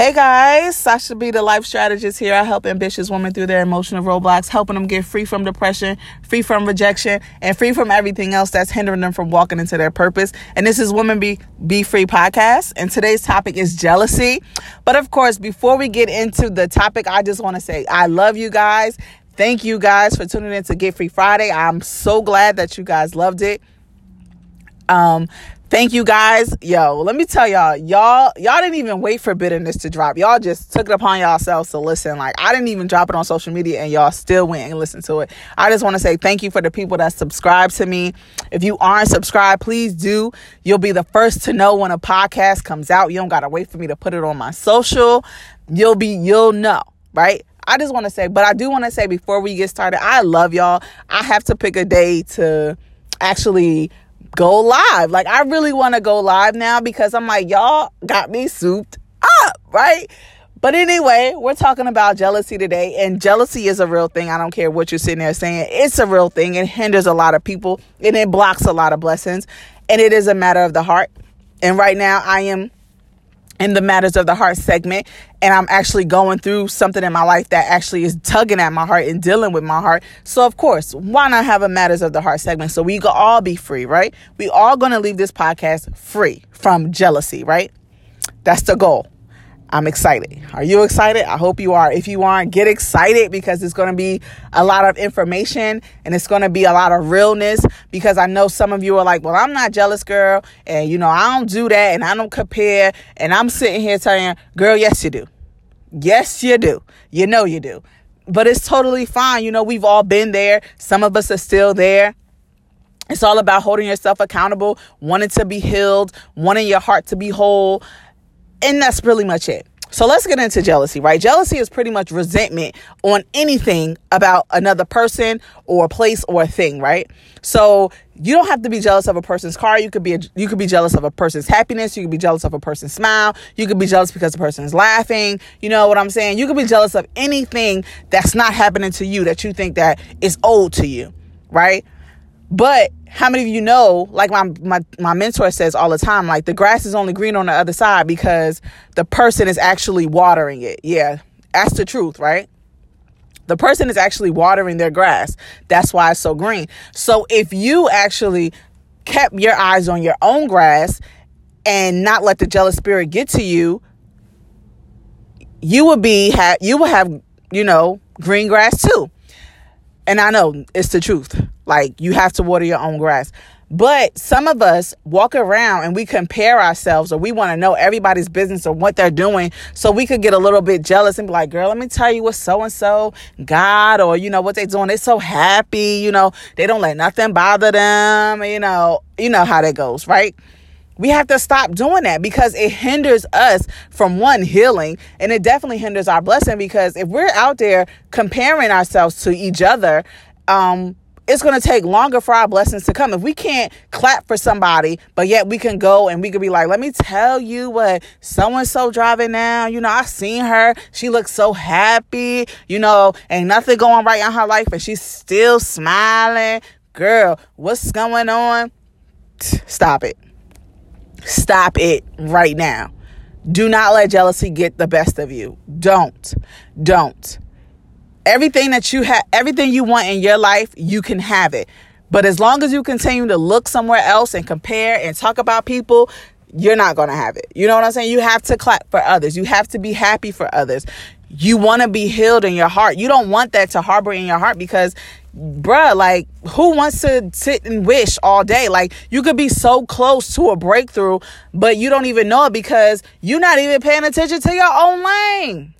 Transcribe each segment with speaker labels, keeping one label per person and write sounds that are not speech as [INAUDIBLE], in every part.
Speaker 1: Hey guys, Sasha B, the life strategist here. I help ambitious women through their emotional roadblocks, helping them get free from depression, free from rejection, and free from everything else that's hindering them from walking into their purpose. And this is Women Be Be Free podcast. And today's topic is jealousy. But of course, before we get into the topic, I just want to say I love you guys. Thank you guys for tuning in to Get Free Friday. I'm so glad that you guys loved it. Um, Thank you guys. Yo, let me tell y'all, y'all, y'all didn't even wait for bitterness to drop. Y'all just took it upon yourselves to listen. Like I didn't even drop it on social media and y'all still went and listened to it. I just want to say thank you for the people that subscribe to me. If you aren't subscribed, please do. You'll be the first to know when a podcast comes out. You don't gotta wait for me to put it on my social. You'll be, you'll know, right? I just want to say, but I do want to say before we get started, I love y'all. I have to pick a day to actually go live. Like I really want to go live now because I'm like, y'all got me souped up, right? But anyway, we're talking about jealousy today, and jealousy is a real thing. I don't care what you're sitting there saying. It's a real thing. It hinders a lot of people and it blocks a lot of blessings. And it is a matter of the heart. And right now, I am in the matters of the heart segment and I'm actually going through something in my life that actually is tugging at my heart and dealing with my heart. So of course, why not have a matters of the heart segment so we can all be free, right? We all to leave this podcast free from jealousy, right? That's the goal. I'm excited. Are you excited? I hope you are. If you aren't, get excited because it's going to be a lot of information and it's going to be a lot of realness because I know some of you are like, well, I'm not jealous, girl. And, you know, I don't do that and I don't compare. And I'm sitting here telling girl, yes, you do. Yes, you do. You know, you do. But it's totally fine. You know, we've all been there. Some of us are still there. It's all about holding yourself accountable, wanting to be healed, wanting your heart to be whole and that's really much it. So let's get into jealousy, right? Jealousy is pretty much resentment on anything about another person or place or a thing, right? So you don't have to be jealous of a person's car. You could be a, you could be jealous of a person's happiness. You could be jealous of a person's smile. You could be jealous because the person is laughing. You know what I'm saying? You could be jealous of anything that's not happening to you that you think that is owed to you, right? But how many of you know, like my, my, my mentor says all the time, like the grass is only green on the other side because the person is actually watering it. Yeah, that's the truth, right? The person is actually watering their grass. That's why it's so green. So if you actually kept your eyes on your own grass and not let the jealous spirit get to you, you would be ha- you will have, you know, green grass too. And I know it's the truth. Like you have to water your own grass. But some of us walk around and we compare ourselves or we want to know everybody's business or what they're doing so we could get a little bit jealous and be like, girl, let me tell you what so and so got or, you know, what they're doing. They're so happy, you know, they don't let nothing bother them, you know, you know how that goes, right? We have to stop doing that because it hinders us from one healing and it definitely hinders our blessing because if we're out there comparing ourselves to each other, um, it's going to take longer for our blessings to come. If we can't clap for somebody, but yet we can go and we could be like, let me tell you what so and so driving now. You know, I seen her. She looks so happy. You know, ain't nothing going right in her life, and she's still smiling. Girl, what's going on? Stop it. Stop it right now. Do not let jealousy get the best of you. Don't. Don't. Everything that you have, everything you want in your life, you can have it. But as long as you continue to look somewhere else and compare and talk about people, you're not going to have it. You know what I'm saying? You have to clap for others. You have to be happy for others. You want to be healed in your heart. You don't want that to harbor in your heart because, bruh, like, who wants to sit and wish all day? Like, you could be so close to a breakthrough, but you don't even know it because you're not even paying attention to your own lane.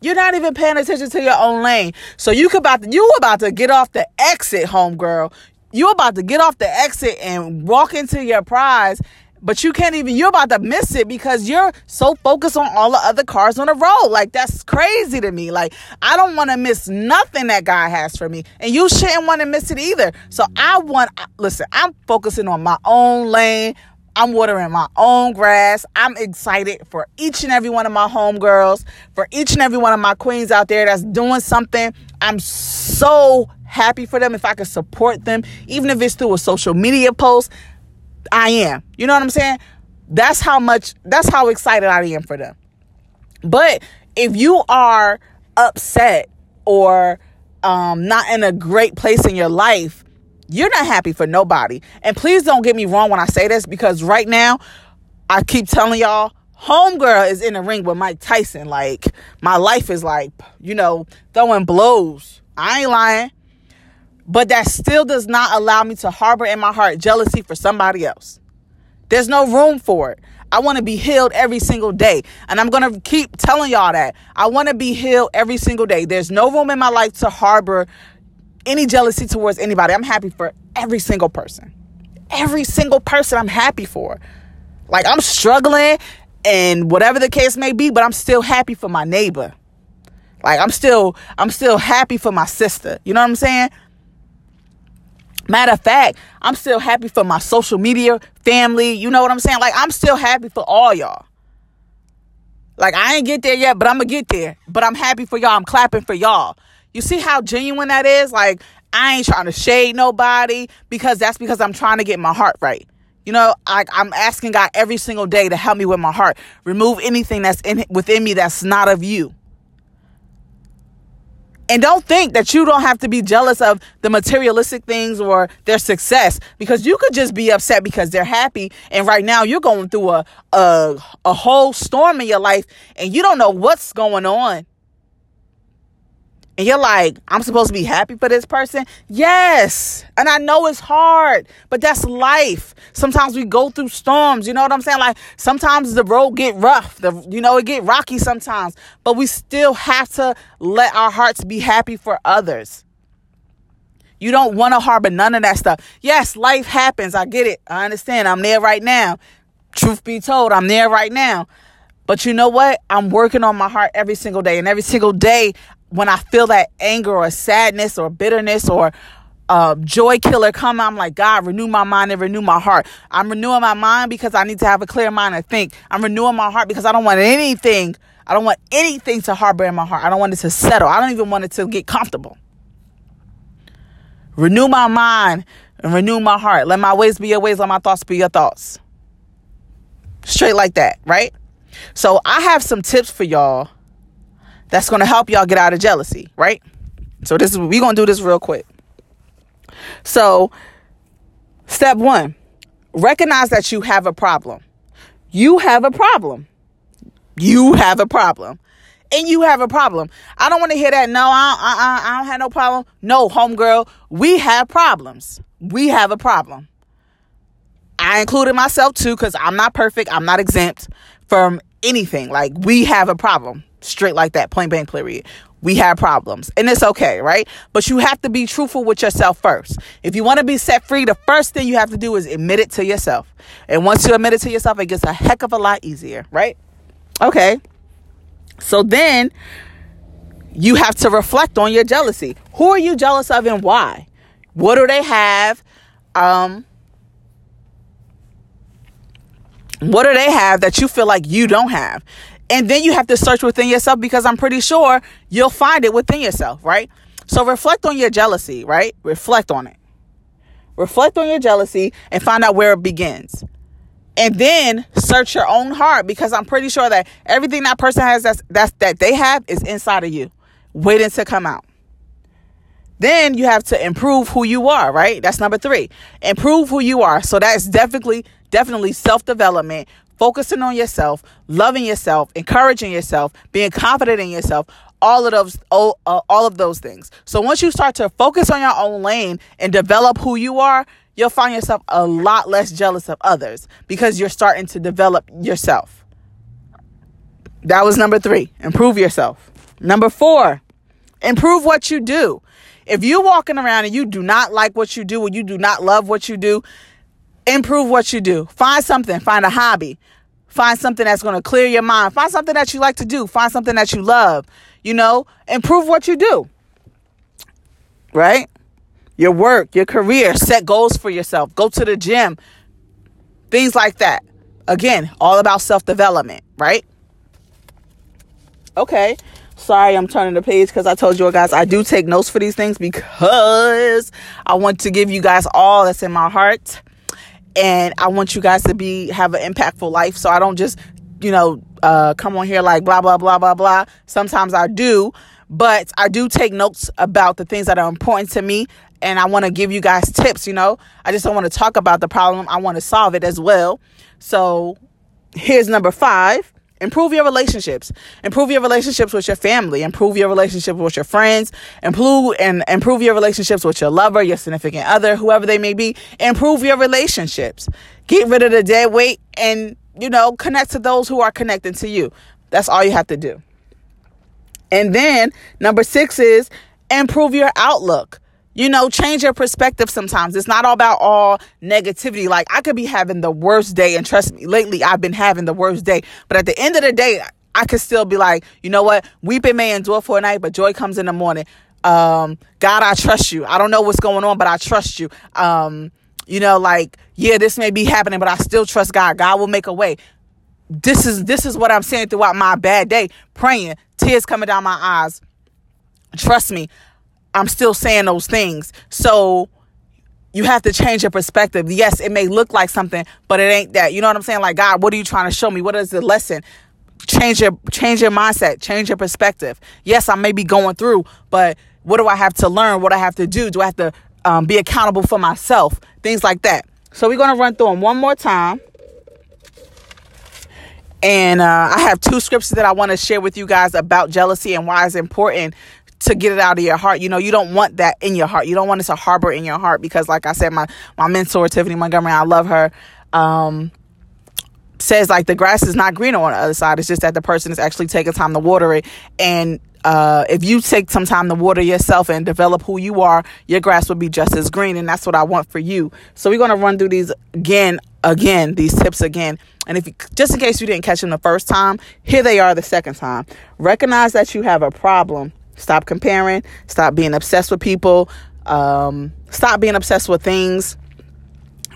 Speaker 1: You're not even paying attention to your own lane. So you could about to, you about to get off the exit, homegirl. You about to get off the exit and walk into your prize, but you can't even you're about to miss it because you're so focused on all the other cars on the road. Like that's crazy to me. Like I don't want to miss nothing that God has for me. And you shouldn't want to miss it either. So I want listen, I'm focusing on my own lane, I'm watering my own grass. I'm excited for each and every one of my homegirls, for each and every one of my queens out there that's doing something. I'm so happy for them if I can support them, even if it's through a social media post. I am. You know what I'm saying? That's how much, that's how excited I am for them. But if you are upset or um, not in a great place in your life, you're not happy for nobody. And please don't get me wrong when I say this because right now, I keep telling y'all, Homegirl is in the ring with Mike Tyson. Like, my life is like, you know, throwing blows. I ain't lying. But that still does not allow me to harbor in my heart jealousy for somebody else. There's no room for it. I want to be healed every single day. And I'm going to keep telling y'all that. I want to be healed every single day. There's no room in my life to harbor any jealousy towards anybody. I'm happy for every single person. Every single person I'm happy for. Like I'm struggling and whatever the case may be, but I'm still happy for my neighbor. Like I'm still I'm still happy for my sister. You know what I'm saying? Matter of fact, I'm still happy for my social media family. You know what I'm saying? Like I'm still happy for all y'all. Like I ain't get there yet, but I'm gonna get there. But I'm happy for y'all. I'm clapping for y'all. You see how genuine that is? Like I ain't trying to shade nobody because that's because I'm trying to get my heart right. You know, I, I'm asking God every single day to help me with my heart. Remove anything that's in within me that's not of you. And don't think that you don't have to be jealous of the materialistic things or their success because you could just be upset because they're happy. And right now you're going through a a, a whole storm in your life and you don't know what's going on and you're like, I'm supposed to be happy for this person? Yes. And I know it's hard, but that's life. Sometimes we go through storms, you know what I'm saying? Like sometimes the road get rough, the you know, it get rocky sometimes, but we still have to let our hearts be happy for others. You don't want to harbor none of that stuff. Yes, life happens. I get it. I understand. I'm there right now. Truth be told, I'm there right now. But you know what? I'm working on my heart every single day. And every single day, when I feel that anger or sadness or bitterness or uh, joy killer come, I'm like, God, renew my mind and renew my heart. I'm renewing my mind because I need to have a clear mind and think. I'm renewing my heart because I don't want anything. I don't want anything to harbor in my heart. I don't want it to settle. I don't even want it to get comfortable. Renew my mind and renew my heart. Let my ways be your ways. Let my thoughts be your thoughts. Straight like that, right? So I have some tips for y'all that's going to help y'all get out of jealousy, right? So this is we're going to do this real quick. So step 1, recognize that you have a problem. You have a problem. You have a problem. And you have a problem. I don't want to hear that. No, I, I, uh, uh, I don't have no problem. No, homegirl, we have problems. We have a problem. I included myself too because I'm not perfect. I'm not exempt from anything. Like, we have a problem straight like that, point blank, period. We have problems and it's okay, right? But you have to be truthful with yourself first. If you want to be set free, the first thing you have to do is admit it to yourself. And once you admit it to yourself, it gets a heck of a lot easier, right? Okay. So then you have to reflect on your jealousy. Who are you jealous of and why? What do they have? Um, what do they have that you feel like you don't have? And then you have to search within yourself because I'm pretty sure you'll find it within yourself, right? So reflect on your jealousy, right? Reflect on it. Reflect on your jealousy and find out where it begins. And then search your own heart because I'm pretty sure that everything that person has that's, that's that they have is inside of you, waiting to come out. Then you have to improve who you are, right? That's number three. Improve who you are. So that's definitely, definitely self development, focusing on yourself, loving yourself, encouraging yourself, being confident in yourself, all of those all, uh, all of those things. So once you start to focus on your own lane and develop who you are, you'll find yourself a lot less jealous of others because you're starting to develop yourself. That was number 3. Improve yourself. Number 4. Improve what you do. If you're walking around and you do not like what you do or you do not love what you do, improve what you do. Find something, find a hobby. Find something that's going to clear your mind. Find something that you like to do. Find something that you love. You know, improve what you do. Right? Your work, your career, set goals for yourself. Go to the gym. Things like that. Again, all about self development, right? Okay. Sorry, I'm turning the page because I told you guys I do take notes for these things because I want to give you guys all that's in my heart and I want you guys to be have an impactful life. So I don't just you know, uh, come on here like blah, blah, blah, blah, blah. Sometimes I do, but I do take notes about the things that are important to me. And I want to give you guys tips, you know. I just don't want to talk about the problem. I want to solve it as well. So here's number five improve your relationships. Improve your relationships with your family. Improve your relationship with your friends. Improve and improve your relationships with your lover your significant other whoever they may be. Improve your relationships. Get rid of the dead weight and you know connect to those who are connecting to you. That's all you have to do. And then number six is improve your outlook you know, change your perspective sometimes. It's not all about all negativity. Like I could be having the worst day, and trust me, lately I've been having the worst day. But at the end of the day, I could still be like, you know what? Weeping may endure for a night, but joy comes in the morning. Um, God, I trust you. I don't know what's going on, but I trust you. Um, you know, like, yeah, this may be happening, but I still trust God. God will make a way. This is this is what I'm saying throughout my bad day, praying, tears coming down my eyes. Trust me, I'm still saying those things. So you have to change your perspective. Yes, it may look like something, but it ain't that. You know what I'm saying? Like, God, what are you trying to show me? What is the lesson? Change your change your mindset, change your perspective. Yes, I may be going through, but what do I have to learn? What I have to do? Do I have to um, be accountable for myself? Things like that. So we're gonna run through them one more time. And uh, I have two scriptures that I want to share with you guys about jealousy and why it's important to get it out of your heart. You know, you don't want that in your heart. You don't want it to harbor in your heart because, like I said, my my mentor Tiffany Montgomery, I love her. Um, says like the grass is not greener on the other side. It's just that the person is actually taking time to water it. And uh, if you take some time to water yourself and develop who you are, your grass will be just as green. And that's what I want for you. So we're gonna run through these again, again, these tips again. And if you, just in case you didn't catch them the first time, here they are the second time. Recognize that you have a problem Stop comparing. Stop being obsessed with people. Um, stop being obsessed with things.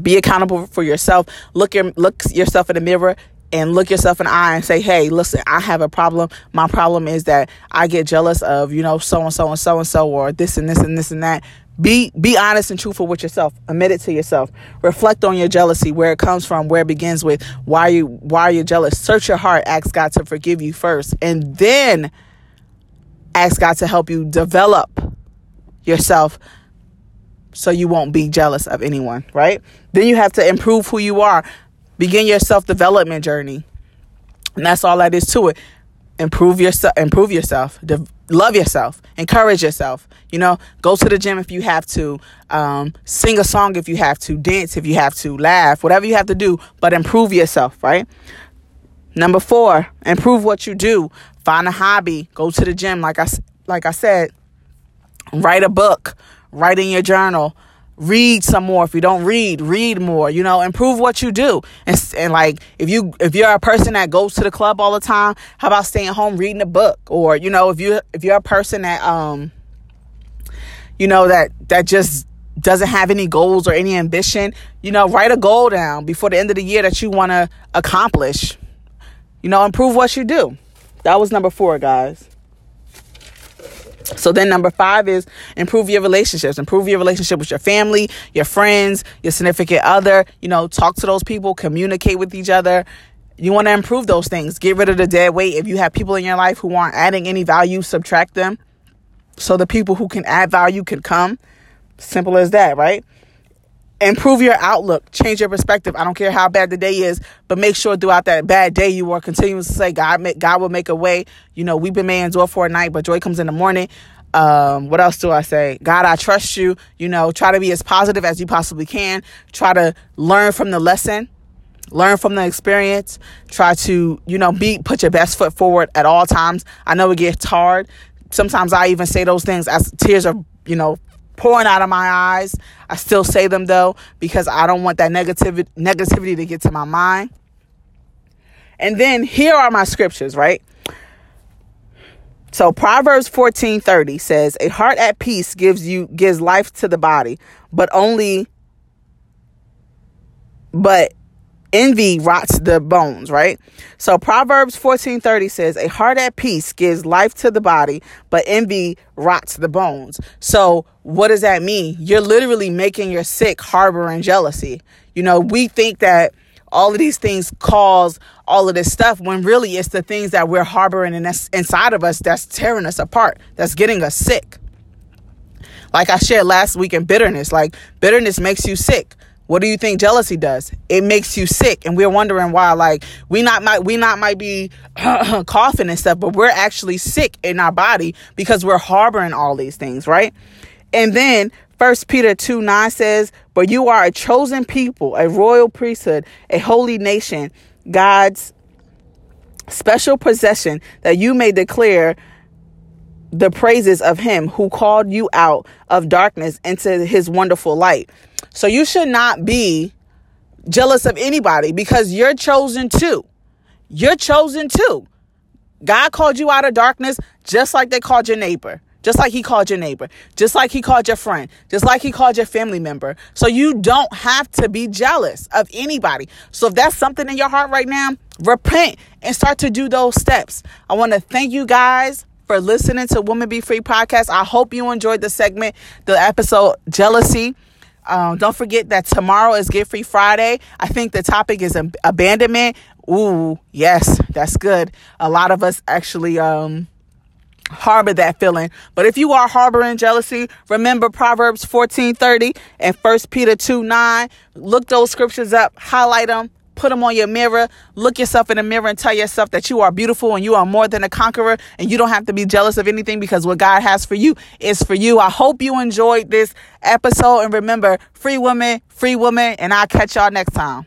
Speaker 1: Be accountable for yourself. Look your look yourself in the mirror and look yourself in the eye and say, "Hey, listen, I have a problem. My problem is that I get jealous of you know so and so and so and so or this and this and this and that." Be be honest and truthful with yourself. Admit it to yourself. Reflect on your jealousy, where it comes from, where it begins with, why you why are you're jealous. Search your heart. Ask God to forgive you first, and then ask God to help you develop yourself so you won't be jealous of anyone, right? Then you have to improve who you are. Begin your self-development journey. And that's all that is to it. Improve yourself, improve yourself, de- love yourself, encourage yourself. You know, go to the gym if you have to, um, sing a song if you have to, dance if you have to, laugh, whatever you have to do, but improve yourself, right? Number four, improve what you do. Find a hobby. Go to the gym. Like I like I said, write a book. Write in your journal. Read some more. If you don't read, read more. You know, improve what you do. And, and like if you if you're a person that goes to the club all the time, how about staying home reading a book? Or you know, if you if you're a person that um, you know that that just doesn't have any goals or any ambition, you know, write a goal down before the end of the year that you want to accomplish. You know, improve what you do. That was number four, guys. So then number five is improve your relationships. Improve your relationship with your family, your friends, your significant other. You know, talk to those people, communicate with each other. You want to improve those things. Get rid of the dead weight. If you have people in your life who aren't adding any value, subtract them. So the people who can add value can come. Simple as that, right? Improve your outlook, change your perspective. I don't care how bad the day is, but make sure throughout that bad day you are continuing to say, God, make, God will make a way. You know, we've been may endure for a night, but joy comes in the morning. Um, what else do I say? God, I trust you. You know, try to be as positive as you possibly can. Try to learn from the lesson, learn from the experience. Try to, you know, be put your best foot forward at all times. I know it gets hard. Sometimes I even say those things as tears are, you know, pouring out of my eyes. I still say them though because I don't want that negativity negativity to get to my mind. And then here are my scriptures, right? So Proverbs 14:30 says, "A heart at peace gives you gives life to the body, but only but envy rots the bones, right? So Proverbs 14:30 says, "A heart at peace gives life to the body, but envy rots the bones." So what does that mean? You're literally making your sick harboring jealousy. You know, we think that all of these things cause all of this stuff when really it's the things that we're harboring in inside of us that's tearing us apart, that's getting us sick. Like I shared last week in bitterness, like bitterness makes you sick. What do you think jealousy does? It makes you sick, and we're wondering why. Like we not might we not might be [CLEARS THROAT] coughing and stuff, but we're actually sick in our body because we're harboring all these things, right? And then First Peter 2 9 says, But you are a chosen people, a royal priesthood, a holy nation, God's special possession, that you may declare the praises of him who called you out of darkness into his wonderful light. So you should not be jealous of anybody because you're chosen too. You're chosen too. God called you out of darkness just like they called your neighbor. Just like he called your neighbor, just like he called your friend, just like he called your family member. So you don't have to be jealous of anybody. So if that's something in your heart right now, repent and start to do those steps. I want to thank you guys for listening to Woman Be Free podcast. I hope you enjoyed the segment, the episode Jealousy. Um, don't forget that tomorrow is Get Free Friday. I think the topic is ab- abandonment. Ooh, yes, that's good. A lot of us actually um, harbor that feeling. But if you are harboring jealousy, remember Proverbs 14 30 and 1 Peter 2 9. Look those scriptures up, highlight them, put them on your mirror, look yourself in the mirror and tell yourself that you are beautiful and you are more than a conqueror and you don't have to be jealous of anything because what God has for you is for you. I hope you enjoyed this episode and remember, free woman, free woman, and I'll catch y'all next time.